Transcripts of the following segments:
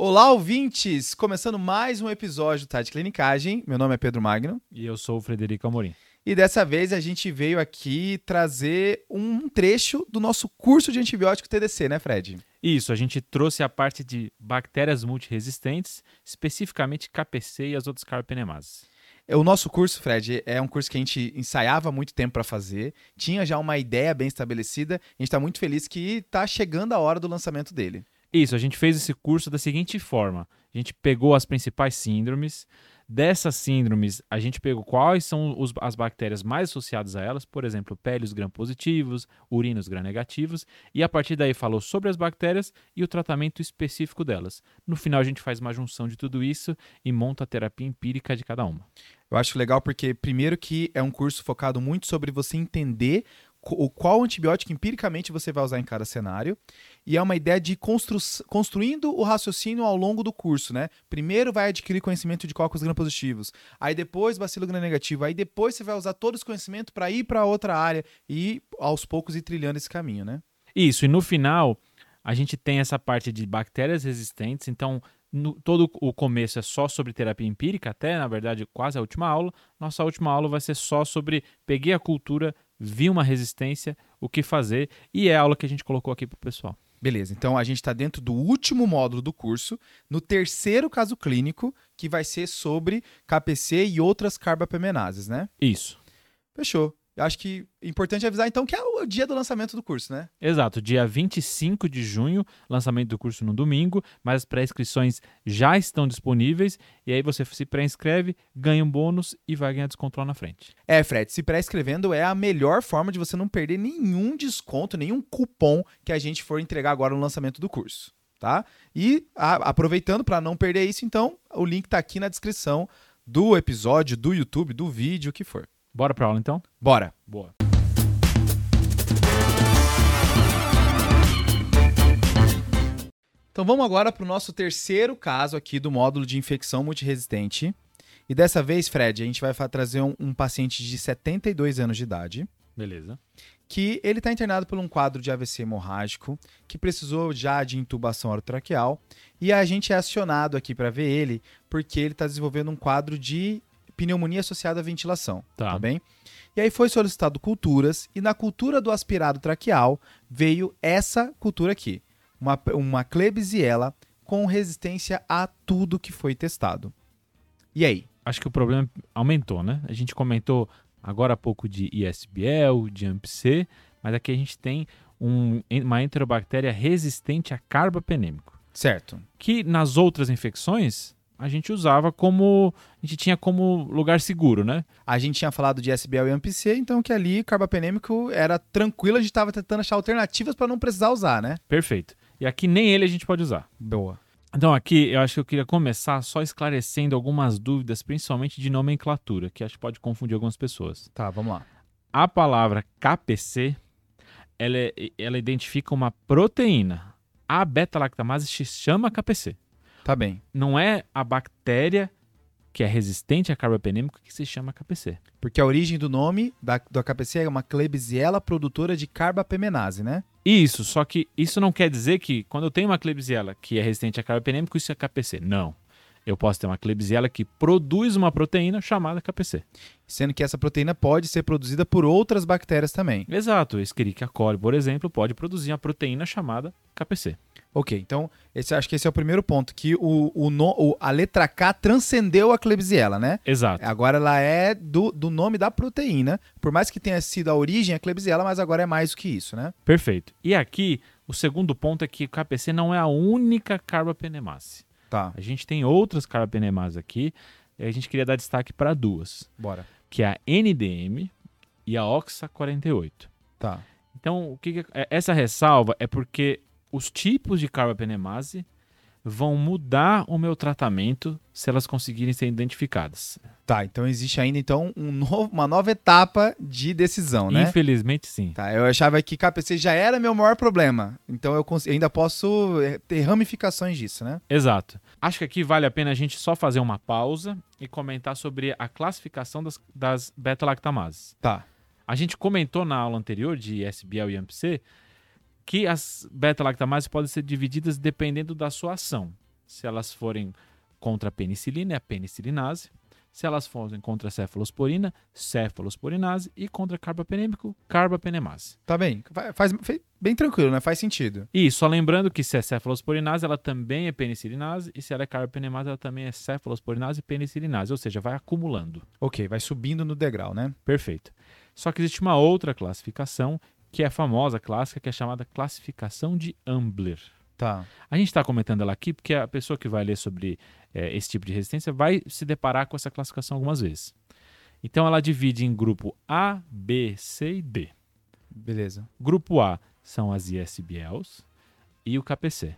Olá, ouvintes! Começando mais um episódio do Tá de Clinicagem. Meu nome é Pedro Magno. E eu sou o Frederico Amorim. E dessa vez a gente veio aqui trazer um trecho do nosso curso de antibiótico TDC, né, Fred? Isso, a gente trouxe a parte de bactérias multiresistentes, especificamente KPC e as outras carbapenemases. É, o nosso curso, Fred, é um curso que a gente ensaiava muito tempo para fazer, tinha já uma ideia bem estabelecida, a gente está muito feliz que está chegando a hora do lançamento dele. Isso, a gente fez esse curso da seguinte forma: a gente pegou as principais síndromes. Dessas síndromes, a gente pegou quais são os, as bactérias mais associadas a elas, por exemplo, peles gram-positivos, urinos gram-negativos, e a partir daí falou sobre as bactérias e o tratamento específico delas. No final, a gente faz uma junção de tudo isso e monta a terapia empírica de cada uma. Eu acho legal porque, primeiro, que é um curso focado muito sobre você entender o qual antibiótico empiricamente você vai usar em cada cenário. E é uma ideia de constru construindo o raciocínio ao longo do curso, né? Primeiro vai adquirir conhecimento de cocos gram-positivos, aí depois bacilo gram-negativo, aí depois você vai usar todo esse conhecimento para ir para outra área e aos poucos ir trilhando esse caminho, né? Isso, e no final a gente tem essa parte de bactérias resistentes, então no, todo o começo é só sobre terapia empírica, até na verdade quase a última aula. Nossa última aula vai ser só sobre peguei a cultura, vi uma resistência, o que fazer, e é a aula que a gente colocou aqui para o pessoal. Beleza, então a gente está dentro do último módulo do curso, no terceiro caso clínico, que vai ser sobre KPC e outras carbapemenases, né? Isso. Fechou. Eu acho que é importante avisar então que é o dia do lançamento do curso, né? Exato, dia 25 de junho, lançamento do curso no domingo, mas as pré-inscrições já estão disponíveis e aí você se pré-inscreve, ganha um bônus e vai ganhar desconto lá na frente. É, Fred, se pré-inscrevendo é a melhor forma de você não perder nenhum desconto, nenhum cupom que a gente for entregar agora no lançamento do curso, tá? E a, aproveitando para não perder isso, então, o link está aqui na descrição do episódio, do YouTube, do vídeo, o que for. Bora pra aula então? Bora. Boa. Então vamos agora para o nosso terceiro caso aqui do módulo de infecção multiresistente. E dessa vez, Fred, a gente vai trazer um, um paciente de 72 anos de idade. Beleza. Que ele está internado por um quadro de AVC hemorrágico, que precisou já de intubação orotraqueal. E a gente é acionado aqui para ver ele, porque ele está desenvolvendo um quadro de pneumonia associada à ventilação. Tá. tá bem? E aí foi solicitado culturas, e na cultura do aspirado traqueal veio essa cultura aqui, uma, uma Klebsiella com resistência a tudo que foi testado. E aí? Acho que o problema aumentou, né? A gente comentou agora há pouco de ISBL, de AMP-C, mas aqui a gente tem um, uma enterobactéria resistente a carbapenêmico. Certo. Que nas outras infecções a gente usava como. A gente tinha como lugar seguro, né? A gente tinha falado de SBL e AMPC, então que ali carbapenêmico era tranquilo, a gente estava tentando achar alternativas para não precisar usar, né? Perfeito. E aqui nem ele a gente pode usar. Boa. Então aqui eu acho que eu queria começar só esclarecendo algumas dúvidas, principalmente de nomenclatura, que acho que pode confundir algumas pessoas. Tá, vamos lá. A palavra KPC, ela, é, ela identifica uma proteína. A beta-lactamase se chama KPC. Tá bem. Não é a bactéria que é resistente a carbapenêmico que se chama KPC. Porque a origem do nome da, do KPC é uma Klebsiella produtora de carbapemenase, né? Isso, só que isso não quer dizer que quando eu tenho uma Klebsiella que é resistente a carbapenêmico, isso é KPC. Não eu posso ter uma Klebsiella que produz uma proteína chamada KPC. Sendo que essa proteína pode ser produzida por outras bactérias também. Exato. Escherichia coli, por exemplo, pode produzir uma proteína chamada KPC. Ok, então esse, acho que esse é o primeiro ponto, que o, o, no, o a letra K transcendeu a Klebsiella, né? Exato. Agora ela é do, do nome da proteína, por mais que tenha sido a origem a Klebsiella, mas agora é mais do que isso, né? Perfeito. E aqui, o segundo ponto é que o KPC não é a única carbapenemase. Tá. A gente tem outras carbapenemases aqui, e a gente queria dar destaque para duas. Bora. Que é a NDM e a OXA 48. Tá. Então, o que, que é, essa ressalva é porque os tipos de carbapenemase vão mudar o meu tratamento se elas conseguirem ser identificadas. Tá, então existe ainda então um novo, uma nova etapa de decisão, né? Infelizmente sim. Tá, eu achava que KPC já era meu maior problema, então eu ainda posso eh, ter ramificações disso, né? Exato. Acho que aqui vale a pena a gente só fazer uma pausa e comentar sobre a classificação das, das beta-lactamases. Tá. A gente comentou na aula anterior de SBL e AMPC que as beta-lactamases podem ser divididas dependendo da sua ação. Se elas forem contra a penicilina, é a penicilinase. Se elas forem contra a cefalosporina, cefalosporinase. E contra carbapenêmico, carbapenemase. Tá bem. Fa- Faz, fez bem tranquilo, né? Faz sentido. E só lembrando que se é cefalosporinase, ela também é penicilinase. E se ela é carbapenemase, ela também é cefalosporinase e penicilinase. Ou seja, vai acumulando. Ok, vai subindo no degrau, né? Perfeito. Só que existe uma outra classificação, que é a famosa clássica, que é chamada classificação de Ambler. Tá. A gente está comentando ela aqui porque a pessoa que vai ler sobre eh, esse tipo de resistência vai se deparar com essa classificação algumas vezes. Então ela divide em grupo A, B, C e D. Beleza. Grupo A são as ISBLs e o KPC.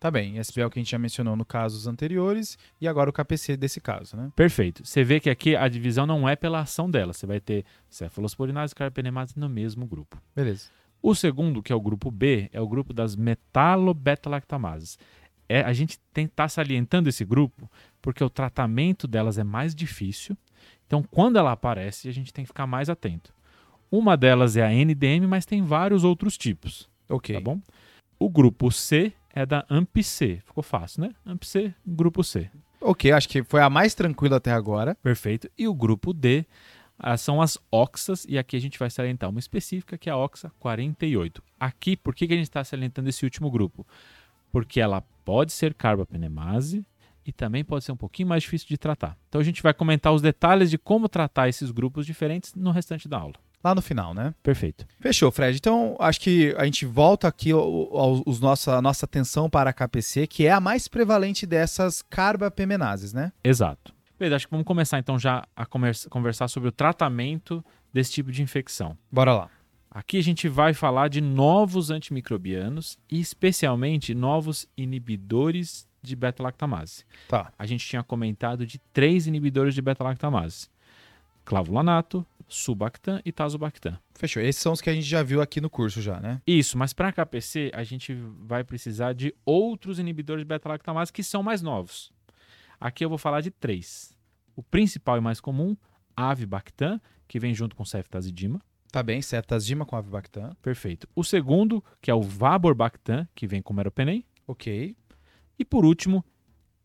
Tá bem. SBL que a gente já mencionou no casos anteriores e agora o KPC desse caso, né? Perfeito. Você vê que aqui a divisão não é pela ação dela. Você vai ter cefalosporinase e carbapenemase no mesmo grupo. Beleza. O segundo, que é o grupo B, é o grupo das metalobeta-lactamases. É, a gente está salientando esse grupo porque o tratamento delas é mais difícil. Então, quando ela aparece, a gente tem que ficar mais atento. Uma delas é a NDM, mas tem vários outros tipos, Ok. tá bom? O grupo C é da AMP-C. Ficou fácil, né? AMP-C, grupo C. Ok, acho que foi a mais tranquila até agora. Perfeito. E o grupo D ah, são as oxas, e aqui a gente vai salientar uma específica, que é a oxa 48. Aqui, por que, que a gente está salientando esse último grupo? Porque ela pode ser carbapenemase e também pode ser um pouquinho mais difícil de tratar. Então a gente vai comentar os detalhes de como tratar esses grupos diferentes no restante da aula. Lá no final, né? Perfeito. Fechou, Fred. Então, acho que a gente volta aqui os nossa, a nossa atenção para a KPC, que é a mais prevalente dessas carbapemenases, né? Exato. Pedro, acho que vamos começar então já a conversa- conversar sobre o tratamento desse tipo de infecção. Bora lá. Aqui a gente vai falar de novos antimicrobianos e especialmente novos inibidores de beta-lactamase. Tá. A gente tinha comentado de três inibidores de beta-lactamase: clavulanato, subactam e tazobactam. Fechou. Esses são os que a gente já viu aqui no curso já, né? Isso, mas para KPC a gente vai precisar de outros inibidores de beta-lactamase que são mais novos. Aqui eu vou falar de três. O principal e mais comum, avibactam, que vem junto com ceftazidima. Tá bem, ceftazidima com avibactam. Perfeito. O segundo, que é o vaborbactam, que vem com meropenem. Ok. E por último,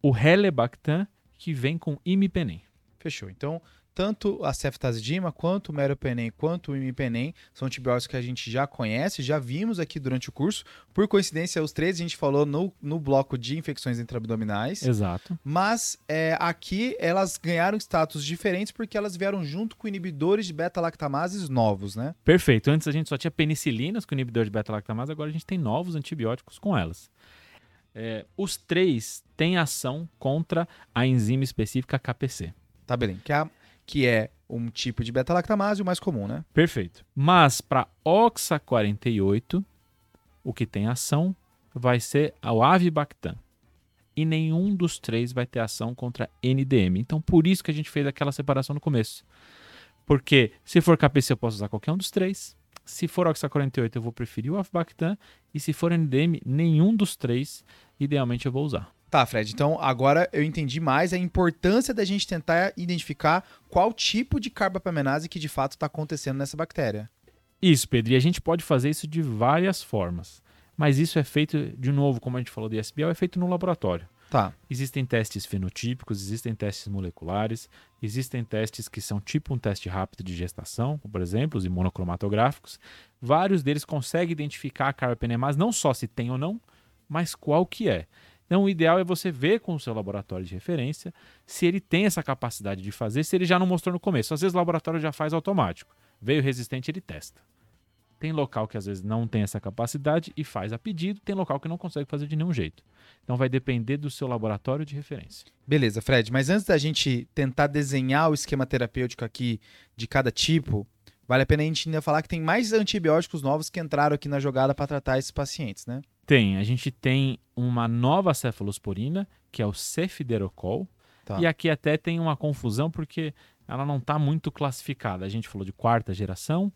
o helebactam, que vem com imipenem. Fechou. Então, tanto a ceftazidima, quanto o meropenem, quanto o imipenem são antibióticos que a gente já conhece, já vimos aqui durante o curso. Por coincidência, os três a gente falou no, no bloco de infecções intraabdominais. Exato. Mas é, aqui elas ganharam status diferentes porque elas vieram junto com inibidores de beta-lactamases novos, né? Perfeito. Antes a gente só tinha penicilinas com inibidor de beta-lactamase, agora a gente tem novos antibióticos com elas. É, os três têm ação contra a enzima específica KPC. Tá bem. Que é, que é um tipo de beta-lactamase, o mais comum, né? Perfeito. Mas para OXA 48, o que tem ação vai ser o avibactam. E nenhum dos três vai ter ação contra NDM. Então, por isso que a gente fez aquela separação no começo. Porque se for KPC, eu posso usar qualquer um dos três. Se for OXA 48, eu vou preferir o avibactam. E se for NDM, nenhum dos três, idealmente eu vou usar. Tá, Fred. Então agora eu entendi mais a importância da gente tentar identificar qual tipo de carbapemenase que de fato está acontecendo nessa bactéria. Isso, Pedro. E a gente pode fazer isso de várias formas. Mas isso é feito, de novo, como a gente falou do ISBL, é feito no laboratório. Tá. Existem testes fenotípicos, existem testes moleculares, existem testes que são tipo um teste rápido de gestação, por exemplo, os imunocromatográficos. Vários deles conseguem identificar a carbapenemase, não só se tem ou não, mas qual que é. Então, o ideal é você ver com o seu laboratório de referência se ele tem essa capacidade de fazer, se ele já não mostrou no começo. Às vezes o laboratório já faz automático. Veio resistente, ele testa. Tem local que às vezes não tem essa capacidade e faz a pedido, tem local que não consegue fazer de nenhum jeito. Então vai depender do seu laboratório de referência. Beleza, Fred. Mas antes da gente tentar desenhar o esquema terapêutico aqui de cada tipo, vale a pena a gente ainda falar que tem mais antibióticos novos que entraram aqui na jogada para tratar esses pacientes, né? Tem, a gente tem uma nova cefalosporina, que é o cefiderocol, Tá. e aqui até tem uma confusão porque ela não está muito classificada. A gente falou de quarta geração,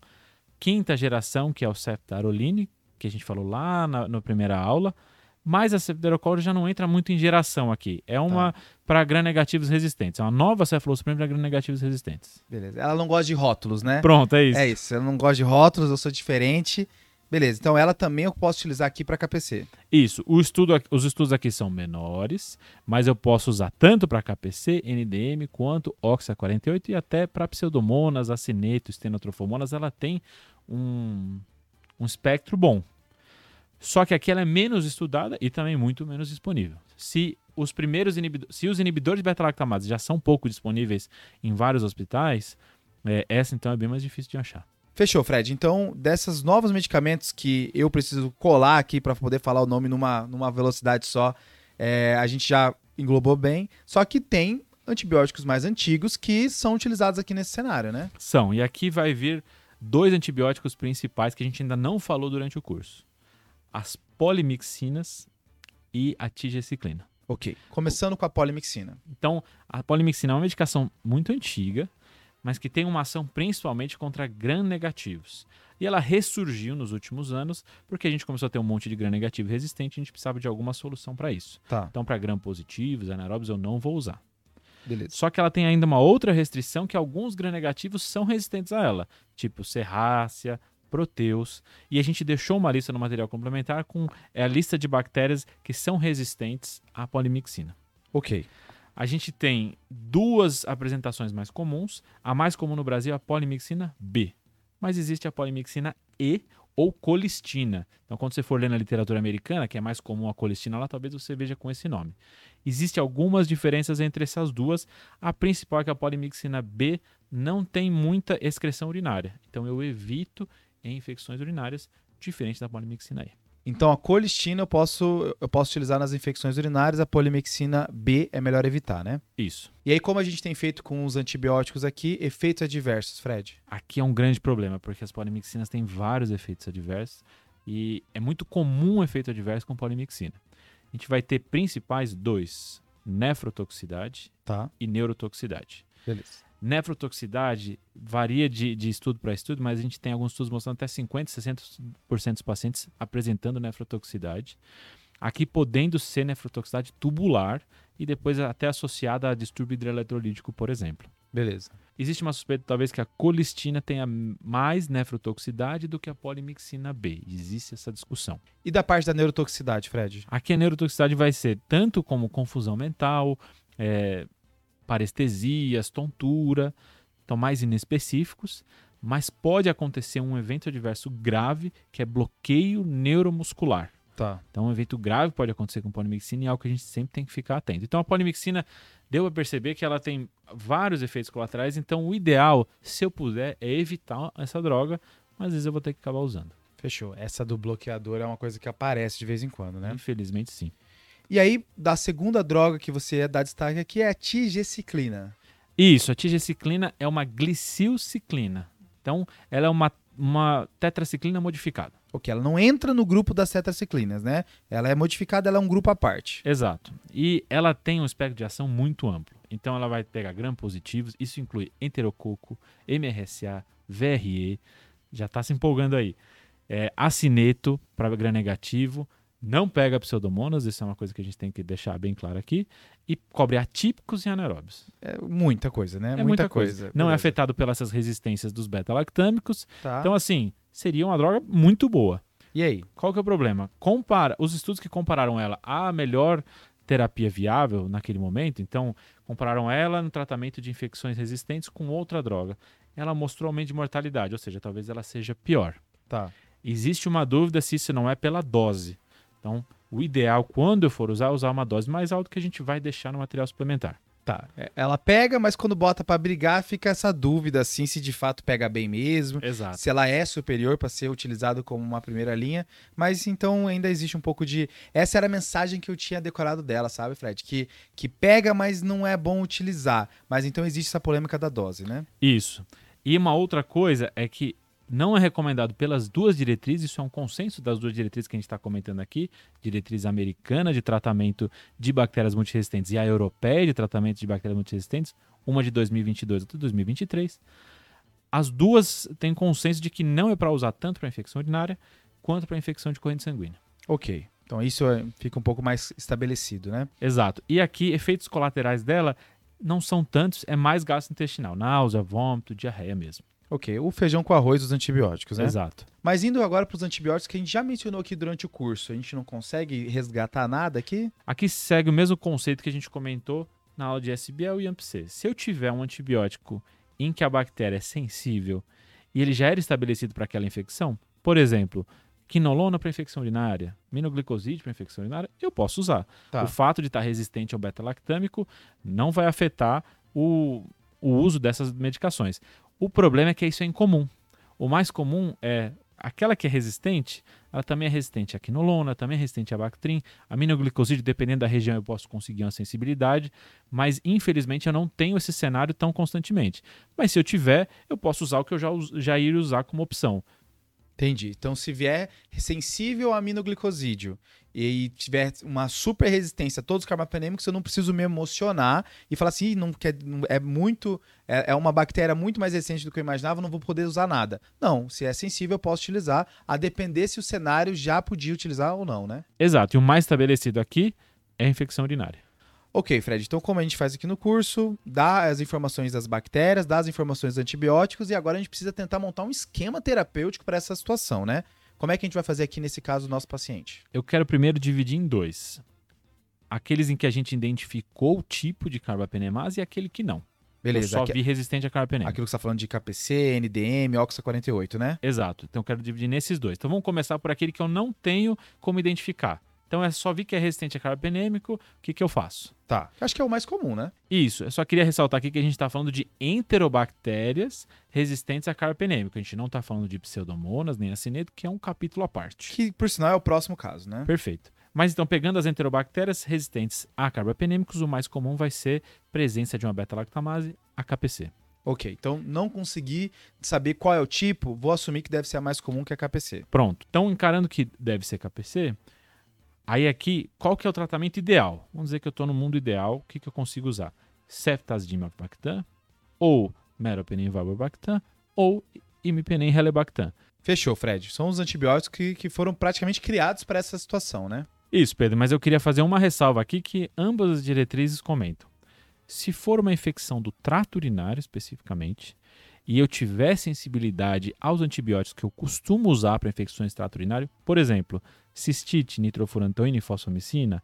quinta geração, que é o ceftaroline, que a gente falou lá na, na primeira aula, mas a cefiderocol já não entra muito em geração aqui. É uma para gram-negativos resistentes. É uma nova cefalosporina para gram-negativos resistentes. Beleza. Ela não gosta de rótulos, né? Pronto, é isso. É isso. Eu não gosto de rótulos, eu sou diferente. Beleza, então ela também eu posso utilizar aqui para KPC. Isso. Estudo, os estudos aqui são menores, mas eu posso usar tanto para KPC, NDM, quanto Oxa 48 e até para pseudomonas, acineto, estenotrofomonas, ela tem um, um espectro bom. Só que aqui ela é menos estudada e também muito menos disponível. Se os primeiros inibidores, se os inibidores de beta-lactamases já são pouco disponíveis em vários hospitais, é, essa então é bem mais difícil de achar. Fechou, Fred. Então, desses novos medicamentos que eu preciso colar aqui para poder falar o nome numa, numa velocidade só, é, a gente já englobou bem. Só que tem antibióticos mais antigos que são utilizados aqui nesse cenário, né? São, e aqui vai vir dois antibióticos principais que a gente ainda não falou durante o curso: as polimixinas e a tigeciclina. Ok. Começando com a polimixina. Então, a polimixina é uma medicação muito antiga, mas que tem uma ação principalmente contra gram-negativos. E ela ressurgiu nos últimos anos porque a gente começou a ter um monte de gram-negativo resistente e a gente precisava de alguma solução para isso. Tá, Então, para gram-positivos, anaeróbios, eu não vou usar. beleza. Só que ela tem ainda uma outra restrição que alguns gram-negativos são resistentes a ela, tipo serrácea, proteus, e a gente deixou uma lista no material complementar com é a lista de bactérias que são resistentes à polimixina. Ok. A gente tem duas apresentações mais comuns. A mais comum no Brasil é a polimixina B, mas existe a polimixina E ou colistina. Então, quando você for ler na literatura americana, que é mais comum a colistina, lá talvez você veja com esse nome. Existem algumas diferenças entre essas duas. A principal é que a polimixina B não tem muita excreção urinária. Então, eu evito em infecções urinárias, diferente da polimixina E. Então, a colistina eu posso, eu posso utilizar nas infecções urinárias, a polimixina B é melhor evitar, né? Isso. E aí, como a gente tem feito com os antibióticos aqui, efeitos adversos, Fred? Aqui é um grande problema, porque as polimixinas têm vários efeitos adversos e é muito comum o efeito adverso com polimixina. A gente vai ter principais dois: nefrotoxicidade Tá, e neurotoxicidade. beleza. Nefrotoxicidade varia de, de estudo para estudo, mas a gente tem alguns estudos mostrando até 50%, 60% dos pacientes apresentando nefrotoxicidade. Aqui podendo ser nefrotoxicidade tubular e depois até associada a distúrbio hidroeletrolítico, por exemplo. Beleza. Existe uma suspeita, talvez, que a colistina tenha mais nefrotoxicidade do que a polimixina B. Existe essa discussão. E da parte da neurotoxicidade, Fred? Aqui a neurotoxicidade vai ser tanto como confusão mental, é, parestesias, tontura, então mais inespecíficos, mas pode acontecer um evento adverso grave, que é bloqueio neuromuscular. Tá. Então, um evento grave pode acontecer com polimixina e é algo que a gente sempre tem que ficar atento. Então, a polimixina deu a perceber que ela tem vários efeitos colaterais, então o ideal, se eu puder, é evitar essa droga, mas às vezes eu vou ter que acabar usando. Fechou. Essa do bloqueador é uma coisa que aparece de vez em quando, né? Infelizmente, sim. E aí, da segunda droga que você dá destaque aqui é a tigeciclina. Isso, a tigeciclina é uma glicilciclina. Então, ela é uma, uma tetraciclina modificada. Ok, ela não entra no grupo das tetraciclinas, né? Ela é modificada, ela é um grupo à parte. Exato. E ela tem um espectro de ação muito amplo. Então ela vai pegar gram-positivos, isso inclui enterococo, MRSA, VRE, já está se empolgando aí. É, acineto para gram-negativo, não pega pseudomonas, isso é uma coisa que a gente tem que deixar bem claro aqui, e cobre atípicos e anaeróbios. É muita coisa, né? É muita coisa. Não é afetado pelas resistências dos beta-lactâmicos. Tá. Então, assim, seria uma droga muito boa. E aí? Qual que é o problema? Compara, os estudos que compararam ela à melhor terapia viável naquele momento, então compararam ela no tratamento de infecções resistentes com outra droga. Ela mostrou aumento de mortalidade, ou seja, talvez ela seja pior. Tá. Existe uma dúvida se isso não é pela dose. Então, o ideal, quando eu for usar, é usar uma dose mais alta que a gente vai deixar no material suplementar. Tá. É, Ela pega, mas quando bota pra brigar, fica essa dúvida assim se de fato pega bem mesmo. Exato. Se ela é superior para ser utilizado como uma primeira linha, mas então ainda existe um pouco de. Essa era a mensagem que eu tinha decorado dela, sabe, Fred? Que, que pega, mas não é bom utilizar. Mas então existe essa polêmica da dose, né? Isso. E uma outra coisa é que não é recomendado pelas duas diretrizes, isso é um consenso das duas diretrizes que a gente está comentando aqui, diretriz americana de tratamento de bactérias multiresistentes e a europeia de tratamento de bactérias multiresistentes, uma de 2022 e outra de 2023. As duas têm consenso de que não é para usar tanto para infecção urinária quanto para infecção de corrente sanguínea. Ok. Então isso é- fica um pouco mais estabelecido, né? Exato. E aqui, efeitos colaterais dela não são tantos, é mais gastrointestinal, náusea, vômito, diarreia mesmo. Ok, o feijão com arroz dos antibióticos, né? Exato. Mas indo agora para os antibióticos que a gente já mencionou aqui durante o curso, a gente não consegue resgatar nada aqui? Aqui segue o mesmo conceito que a gente comentou na aula de SBL e AMPC. Se eu tiver um antibiótico em que a bactéria é sensível e ele já era estabelecido para aquela infecção, por exemplo, quinolona para infecção urinária, minoglicoside para infecção urinária, eu posso usar. Tá. O fato de estar resistente ao beta-lactâmico não vai afetar o, o uso dessas medicações. O problema é que isso é incomum. O mais comum é aquela que é resistente, ela também é resistente à quinolona, também é resistente à Bactrim. A minoglicoside, dependendo da região, eu posso conseguir uma sensibilidade, mas infelizmente eu não tenho esse cenário tão constantemente. Mas se eu tiver, eu posso usar o que eu já, já iria usar como opção. Entendi. Então, se vier sensível a aminoglicosídeo e tiver uma super resistência a todos os carbapenêmicos, eu não preciso me emocionar e falar assim, "Ih, não quer, é muito, é, é uma bactéria muito mais resistente do que eu imaginava, não vou poder usar nada. Não, se é sensível, eu posso utilizar, a depender se o cenário já podia utilizar ou não, né? Exato. E o mais estabelecido aqui é a infecção urinária. Ok, Fred, então como a gente faz aqui no curso, dá as informações das bactérias, dá as informações dos antibióticos e agora a gente precisa tentar montar um esquema terapêutico para essa situação, né? Como é que a gente vai fazer aqui nesse caso o nosso paciente? Eu quero primeiro dividir em dois. Aqueles em que a gente identificou o tipo de carbapenemase e aquele que não. Beleza, eu só vi resistente a carbapenem. aquilo que você está falando de KPC, NDM, Oxa 48, né? Exato. Então eu quero dividir nesses dois. Então vamos começar por aquele que eu não tenho como identificar. Então é só vi que é resistente a carbapenêmico, o que, que eu faço? Tá. Acho que é o mais comum, né? Isso, eu só queria ressaltar aqui que a gente está falando de enterobactérias resistentes a carbapenêmico. A gente não está falando de pseudomonas nem acineto, que é um capítulo à parte. Que, por sinal, é o próximo caso, né? Perfeito. Mas então, pegando as enterobactérias resistentes a carbapenêmicos, o mais comum vai ser presença de uma beta-lactamase, AKPC. Ok, então não consegui saber qual é o tipo, vou assumir que deve ser a mais comum que a KPC. Pronto. Então, encarando que deve ser KPC, aí aqui, qual que é o tratamento ideal? Vamos dizer que eu estou no mundo ideal, o que, que eu consigo usar? Ceftazidimabactam, ou meropenem valbarbactam, ou imipenem relebactam. Fechou, Fred. São os antibióticos que, que foram praticamente criados para essa situação, né? Isso, Pedro, mas eu queria fazer uma ressalva aqui que ambas as diretrizes comentam. Se for uma infecção do trato urinário especificamente, e eu tiver sensibilidade aos antibióticos que eu costumo usar para infecções do trato urinário, por exemplo, cistite, nitrofurantoína e fosfomicina,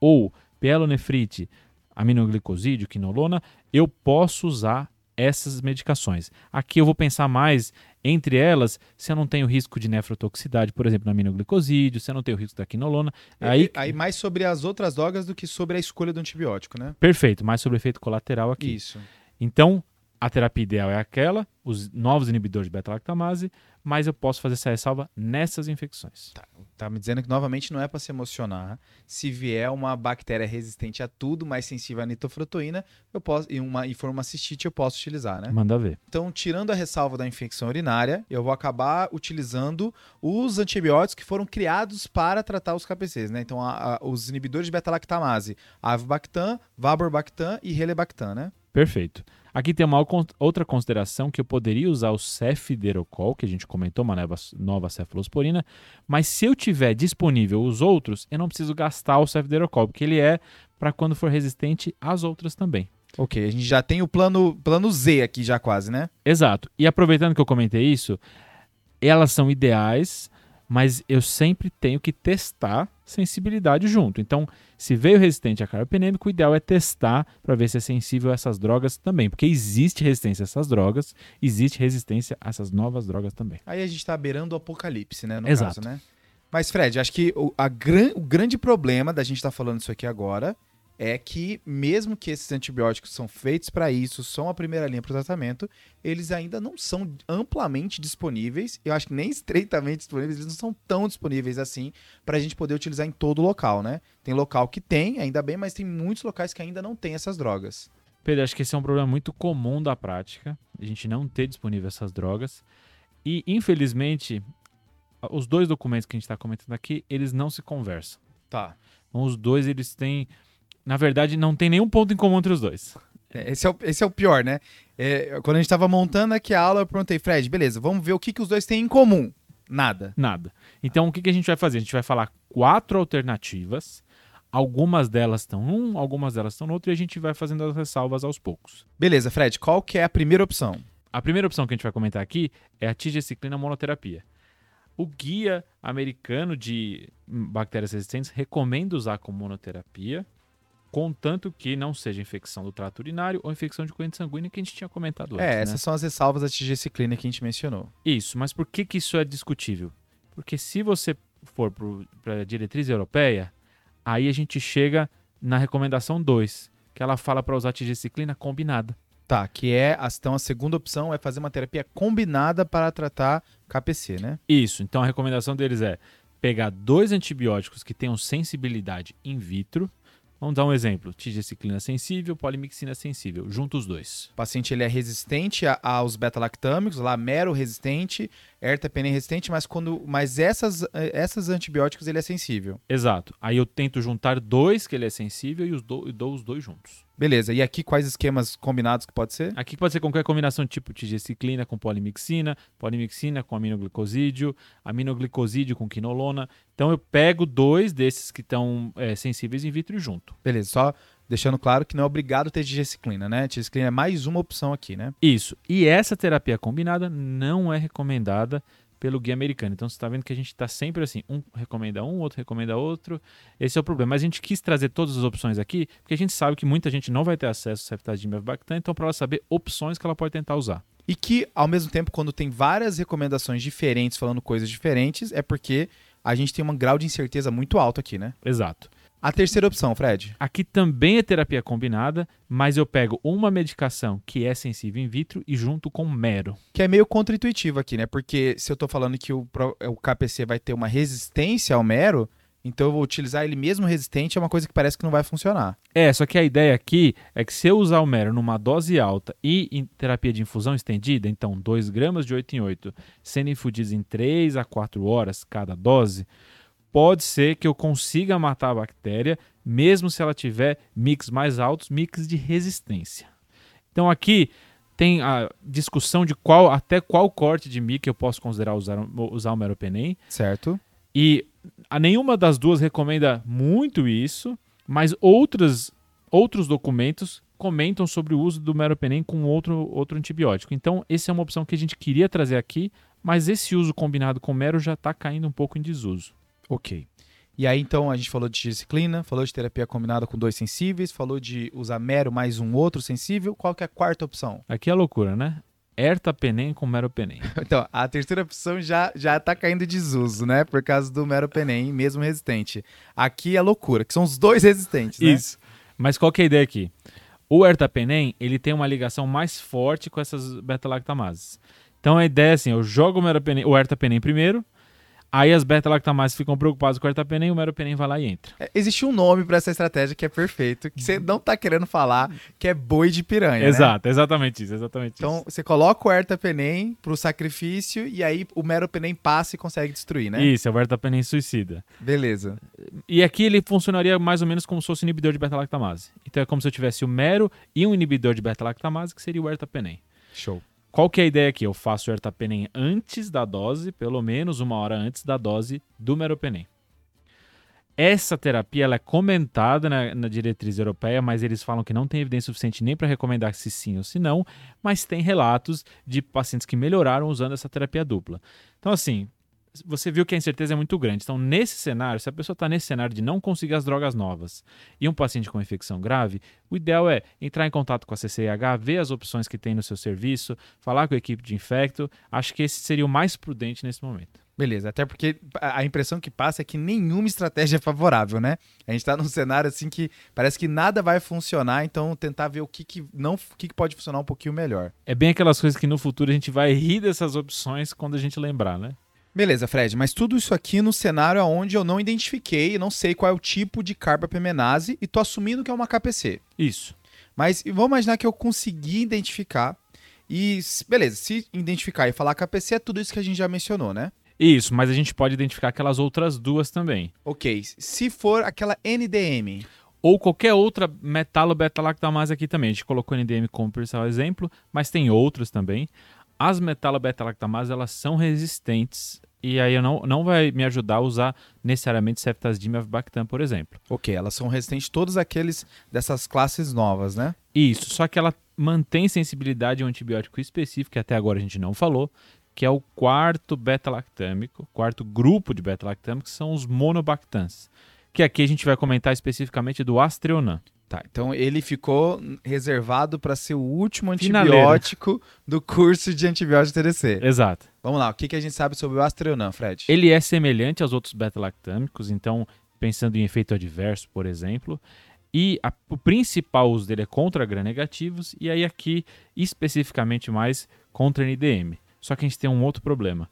ou pielonefrite, aminoglicosídeo, quinolona, eu posso usar essas medicações. Aqui eu vou pensar mais entre elas se eu não tenho risco de nefrotoxicidade, por exemplo, na aminoglicosídeo, se eu não tenho risco da quinolona. Aí, aí mais sobre as outras drogas do que sobre a escolha do antibiótico, né? perfeito, mais sobre o efeito colateral aqui. Isso. Então, a terapia ideal é aquela, os novos inibidores de beta-lactamase, mas eu posso fazer essa ressalva nessas infecções. Tá me dizendo que novamente não é para se emocionar. Se vier uma bactéria resistente a tudo, mais sensível à nitrofrutoína, eu posso e uma e for uma cistite, eu posso utilizar, né? Manda ver. Então, tirando a ressalva da infecção urinária, eu vou acabar utilizando os antibióticos que foram criados para tratar os KPCs, né? Então, a- a- os inibidores de beta-lactamase, avibactam, vaborbactam e relebactam, né? Perfeito. Aqui tem uma outra consideração que eu poderia usar o cefderocol, que a gente comentou, uma nova, nova cefalosporina, mas se eu tiver disponível os outros, eu não preciso gastar o cefderocol, porque ele é para quando for resistente às outras também. Ok, a gente já tem o plano, plano Z aqui já quase, né? Exato. E aproveitando que eu comentei isso, elas são ideais, mas eu sempre tenho que testar sensibilidade junto. Então, se veio resistente a carbapenêmico, o ideal é testar para ver se é sensível a essas drogas também, porque existe resistência a essas drogas, existe resistência a essas novas drogas também. Aí a gente tá beirando o apocalipse, né? No Exato. caso, né? Mas, Fred, acho que o, gran- o grande problema da gente estar falando isso aqui agora é que, mesmo que esses antibióticos são feitos para isso, são a primeira linha para o tratamento, eles ainda não são amplamente disponíveis. Eu acho que nem estreitamente disponíveis, eles não são tão disponíveis assim para a gente poder utilizar em todo local, né? Tem local que tem, ainda bem, mas tem muitos locais que ainda não tem essas drogas. Pedro, acho que esse é um problema muito comum da prática, a gente não ter disponível essas drogas. E, infelizmente, os dois documentos que a gente está comentando aqui, eles não se conversam. Tá. Então, os dois, eles têm... Na verdade, não tem nenhum ponto em comum entre os dois. Esse é o, esse é o pior, né? É, quando a gente estava montando aqui a aula, eu perguntei, Fred, beleza, vamos ver o que, que os dois têm em comum. Nada. Nada. Então, o que, que a gente vai fazer? A gente vai falar quatro alternativas. Algumas delas estão num, algumas delas estão no outro, e a gente vai fazendo as ressalvas aos poucos. Beleza, Fred, qual que é a primeira opção? A primeira opção que a gente vai comentar aqui é a tigeciclina monoterapia. O guia americano de bactérias resistentes recomenda usar como monoterapia, contanto que não seja infecção do trato urinário ou infecção de corrente sanguínea que a gente tinha comentado antes. É, né? essas são as ressalvas da tigeciclina que a gente mencionou. Isso, mas por que, que isso é discutível? Porque se você for para a diretriz europeia, aí a gente chega na recomendação 2, que ela fala para usar tigeciclina combinada. Tá, que é, então a segunda opção é fazer uma terapia combinada para tratar KPC, né? Isso, então a recomendação deles é pegar dois antibióticos que tenham sensibilidade in vitro, Vamos dar um exemplo: tigeciclina sensível, polimixina sensível, junto os dois. O paciente ele é resistente aos beta-lactâmicos, lá mero resistente, ertapenem resistente, mas quando mas essas essas antibióticos ele é sensível. Exato. Aí eu tento juntar dois que ele é sensível e os dou, e dou os dois juntos. Beleza. E aqui quais esquemas combinados que pode ser? Aqui pode ser qualquer combinação tipo tigeciclina com polimixina, polimixina com aminoglicosídeo, aminoglicosídeo com quinolona. Então eu pego dois desses que estão é, sensíveis in vitro junto. Beleza. Só deixando claro que não é obrigado ter tigeciclina, né? Tigeciclina é mais uma opção aqui, né? Isso. E essa terapia combinada não é recomendada pelo guia americano. Então você está vendo que a gente está sempre assim, um recomenda um, outro recomenda outro. Esse é o problema. Mas a gente quis trazer todas as opções aqui, porque a gente sabe que muita gente não vai ter acesso ao ceftazidime avibactam, então para ela saber opções que ela pode tentar usar. E que, ao mesmo tempo, quando tem várias recomendações diferentes falando coisas diferentes, é porque a gente tem um grau de incerteza muito alto aqui, né? Exato. A terceira opção, Fred. Aqui também é terapia combinada, mas eu pego uma medicação que é sensível in vitro e junto com mero. Que é meio contraintuitivo aqui, né? Porque se eu tô falando que o, o KPC vai ter uma resistência ao mero, então eu vou utilizar ele mesmo resistente, é uma coisa que parece que não vai funcionar. É, só que a ideia aqui é que se eu usar o mero numa dose alta e em terapia de infusão estendida, então 2 gramas de 8 em 8, sendo infundidos em 3 a 4 horas cada dose, pode ser que eu consiga matar a bactéria, mesmo se ela tiver mix mais altos, mix de resistência. Então aqui tem a discussão de qual até qual corte de mic eu posso considerar usar, usar o meropenem. Certo. E a nenhuma das duas recomenda muito isso, mas outras, outros documentos comentam sobre o uso do meropenem com outro, outro antibiótico. Então, essa é uma opção que a gente queria trazer aqui, mas esse uso combinado com mero já está caindo um pouco em desuso. Ok. E aí, então, a gente falou de disciplina, falou de terapia combinada com dois sensíveis, falou de usar mero mais um outro sensível. Qual que é a quarta opção? Aqui é loucura, né? Ertapenem com meropenem. então, a terceira opção já, já tá caindo de desuso, né? Por causa do meropenem, mesmo resistente. Aqui é loucura, que são os dois resistentes, né? Isso. Mas qual que é a ideia aqui? O ertapenem, ele tem uma ligação mais forte com essas beta-lactamases. Então a ideia é assim, eu jogo o, meropenem, o ertapenem primeiro, Aí as beta-lactamases ficam preocupadas com o ertapenem, o meropenem vai lá e entra. É, existe um nome para essa estratégia que é perfeito, que você não tá querendo falar, que é boi de piranha, Exato, né? exatamente isso, exatamente então, isso. você coloca o ertapenem pro sacrifício e aí o meropenem passa e consegue destruir, né? Isso, é o ertapenem suicida. Beleza. E aqui ele funcionaria mais ou menos como se fosse um inibidor de beta-lactamase. Então é como se eu tivesse o mero e um inibidor de beta-lactamase, que seria o ertapenem. Show. Qual que é a ideia aqui? Eu faço o ertapenem antes da dose, pelo menos uma hora antes da dose do meropenem. Essa terapia ela é comentada na, na, diretriz europeia, mas eles falam que não tem evidência suficiente nem para recomendar se sim ou se não, mas tem relatos de pacientes que melhoraram usando essa terapia dupla. Então, assim, você viu que a incerteza é muito grande. Então, nesse cenário, se a pessoa está nesse cenário de não conseguir as drogas novas e um paciente com infecção grave, o ideal é entrar em contato com a CCIH, ver as opções que tem no seu serviço, falar com a equipe de infecto. Acho que esse seria o mais prudente nesse momento. Beleza, até porque a impressão que passa é que nenhuma estratégia é favorável, né? A gente está num cenário assim que parece que nada vai funcionar, então tentar ver o que, que não o que, que pode funcionar um pouquinho melhor. É bem aquelas coisas que no futuro a gente vai rir dessas opções quando a gente lembrar, né? Beleza, Fred, mas tudo isso aqui no cenário onde eu não identifiquei, não sei qual é o tipo de carbapemenase e tô assumindo que é uma KPC. Isso. Mas vamos imaginar que eu consegui identificar e, beleza, se identificar e falar KPC é tudo isso que a gente já mencionou, né? Isso, mas a gente pode identificar aquelas outras duas também. Ok, se for aquela NDM, ou qualquer outra metalo-beta-lactamase aqui também. A gente colocou NDM como principal exemplo, mas tem outros também. As metalo-beta-lactamases, elas são resistentes e aí eu não, não vai me ajudar a usar necessariamente ceftazidime avibactam, por exemplo. Ok, elas são resistentes todas aqueles dessas classes novas, né? Isso, só que ela mantém sensibilidade a um antibiótico específico, que até agora a gente não falou, que é o quarto beta-lactâmico, quarto grupo de beta-lactâmicos, são os monobactans, que aqui a gente vai comentar especificamente do Astreonan. Tá, então ele ficou reservado para ser o último antibiótico Finaleira. do curso de antibiótico TDC. Exato. Vamos lá, o que, que a gente sabe sobre o Astreonan, Fred? Ele é semelhante aos outros beta-lactâmicos, então, pensando em efeito adverso, por exemplo, e a, o principal uso dele é contra gram-negativos, e aí aqui especificamente mais contra NDM. Só que a gente tem um outro problema.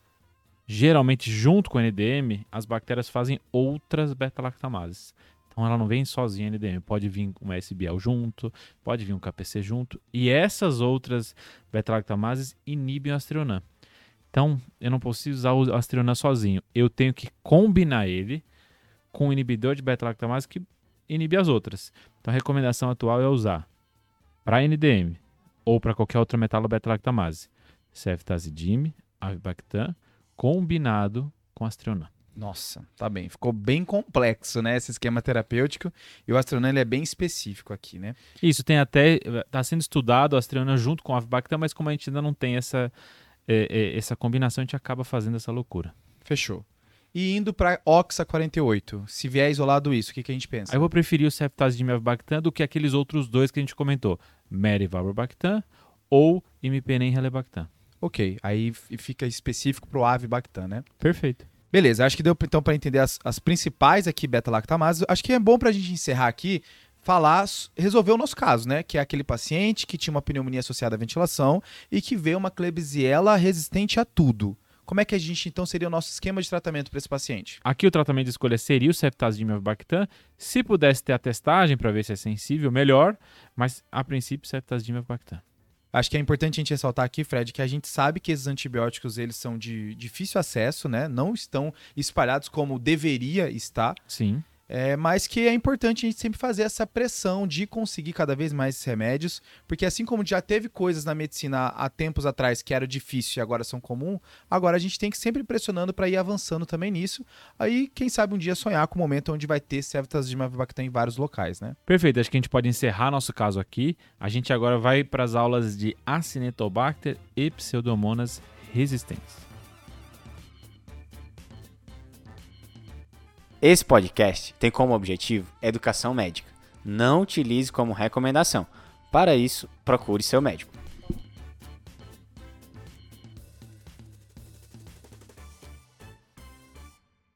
Geralmente, junto com o NDM, as bactérias fazem outras beta-lactamases. Então ela não vem sozinha NDM, pode vir um SBL junto, pode vir um KPC junto, e essas outras beta-lactamases inibem o astrionan. Então eu não posso usar o astrionan sozinho, eu tenho que combinar ele com um inibidor de beta-lactamase que inibe as outras. Então a recomendação atual é usar para NDM ou para qualquer outra metalo beta-lactamase, ceftazidime, avibactam, combinado com astrionan. Nossa, tá bem. Ficou bem complexo, né? Esse esquema terapêutico. E o Astriona ele é bem específico aqui, né? Isso, tem até. Está sendo estudado o Astriona junto com o Avibactam, mas como a gente ainda não tem essa, é, é, essa combinação, a gente acaba fazendo essa loucura. Fechou. E indo para Oxa 48, se vier isolado isso, o que, que a gente pensa? Eu vou preferir o ceftazidime avibactam do que aqueles outros dois que a gente comentou, merivalbactam ou imipenem relebactam. Ok, aí fica específico para o avibactam, né? Perfeito. Beleza, acho que deu então para entender as, as, principais aqui beta-lactamases. Acho que é bom para a gente encerrar aqui, falar, resolver o nosso caso, né? Que é aquele paciente que tinha uma pneumonia associada à ventilação e que veio uma Klebsiella resistente a tudo. Como é que a gente então seria o nosso esquema de tratamento para esse paciente? Aqui o tratamento de escolha seria o ceftazidime avibactam. Se pudesse ter a testagem para ver se é sensível, melhor, mas a princípio ceftazidime avibactam. Acho que é importante a gente ressaltar aqui, Fred, que a gente sabe que esses antibióticos eles são de difícil acesso, né? Não estão espalhados como deveria estar. Sim. É, mas que é importante a gente sempre fazer essa pressão de conseguir cada vez mais remédios, porque assim como já teve coisas na medicina há tempos atrás que era difícil e agora são comum, agora a gente tem que sempre pressionando para ir avançando também nisso. Aí, quem sabe um dia sonhar com o momento onde vai ter cevitas de mavibactam em vários locais, né? Perfeito, acho que a gente pode encerrar nosso caso aqui. A gente agora vai para as aulas de Acinetobacter e Pseudomonas resistentes. Esse podcast tem como objetivo educação médica. Não utilize como recomendação. Para isso, procure seu médico.